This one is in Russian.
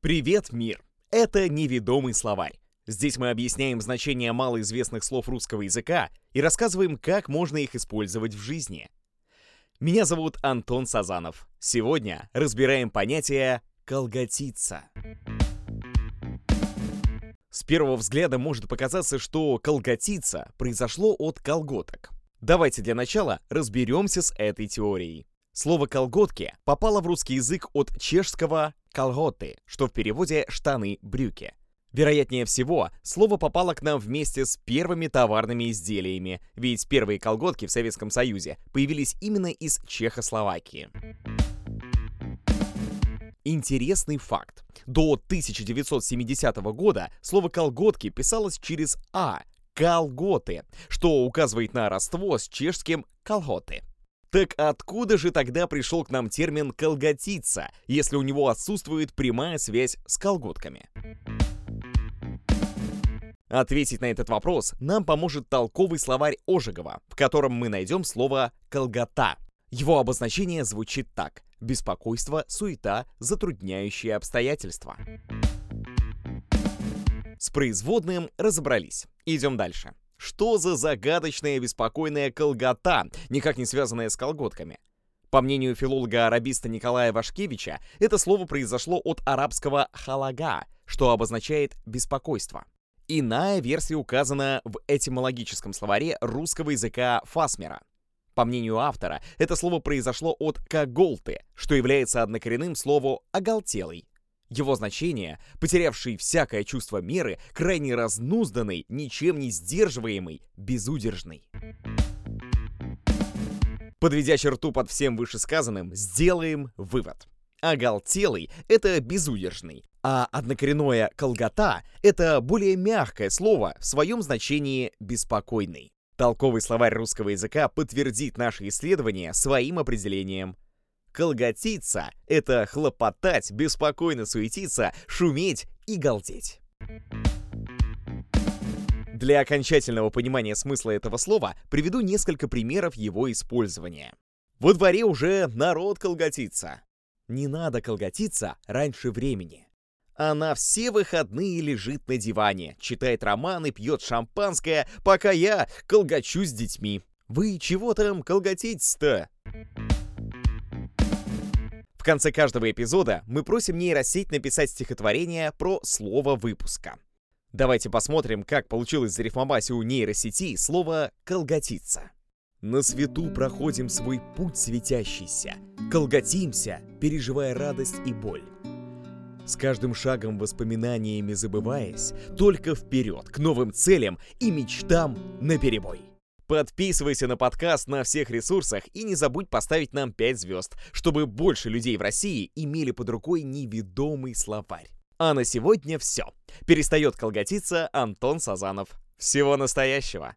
Привет, мир! Это неведомый словарь. Здесь мы объясняем значение малоизвестных слов русского языка и рассказываем, как можно их использовать в жизни. Меня зовут Антон Сазанов. Сегодня разбираем понятие «колготиться». С первого взгляда может показаться, что «колготиться» произошло от колготок. Давайте для начала разберемся с этой теорией. Слово «колготки» попало в русский язык от чешского «колготы», что в переводе «штаны, брюки». Вероятнее всего, слово попало к нам вместе с первыми товарными изделиями, ведь первые колготки в Советском Союзе появились именно из Чехословакии. Интересный факт. До 1970 года слово «колготки» писалось через «а» — «колготы», что указывает на родство с чешским «колготы». Так откуда же тогда пришел к нам термин «колготиться», если у него отсутствует прямая связь с колготками? Ответить на этот вопрос нам поможет толковый словарь Ожегова, в котором мы найдем слово «колгота». Его обозначение звучит так – беспокойство, суета, затрудняющие обстоятельства. С производным разобрались. Идем дальше. Что за загадочная беспокойная колгота, никак не связанная с колготками? По мнению филолога-арабиста Николая Вашкевича, это слово произошло от арабского «халага», что обозначает «беспокойство». Иная версия указана в этимологическом словаре русского языка Фасмера. По мнению автора, это слово произошло от «каголты», что является однокоренным слову «оголтелый», его значение, потерявший всякое чувство меры, крайне разнузданный, ничем не сдерживаемый, безудержный. Подведя черту под всем вышесказанным, сделаем вывод. Оголтелый — это безудержный, а однокоренное «колгота» — это более мягкое слово в своем значении «беспокойный». Толковый словарь русского языка подтвердит наше исследование своим определением Колготиться — это хлопотать, беспокойно суетиться, шуметь и галдеть. Для окончательного понимания смысла этого слова приведу несколько примеров его использования. Во дворе уже народ колготится. Не надо колготиться раньше времени. Она все выходные лежит на диване, читает романы, пьет шампанское, пока я колгочусь с детьми. Вы чего там колготитесь-то? Конце каждого эпизода мы просим нейросеть написать стихотворение про слово выпуска. Давайте посмотрим, как получилось за рифмобасе у нейросети слово «колготиться». На свету проходим свой путь светящийся, колготимся, переживая радость и боль. С каждым шагом воспоминаниями забываясь, только вперед, к новым целям и мечтам наперебой. Подписывайся на подкаст на всех ресурсах и не забудь поставить нам 5 звезд, чтобы больше людей в России имели под рукой неведомый словарь. А на сегодня все. Перестает колготиться Антон Сазанов. Всего настоящего.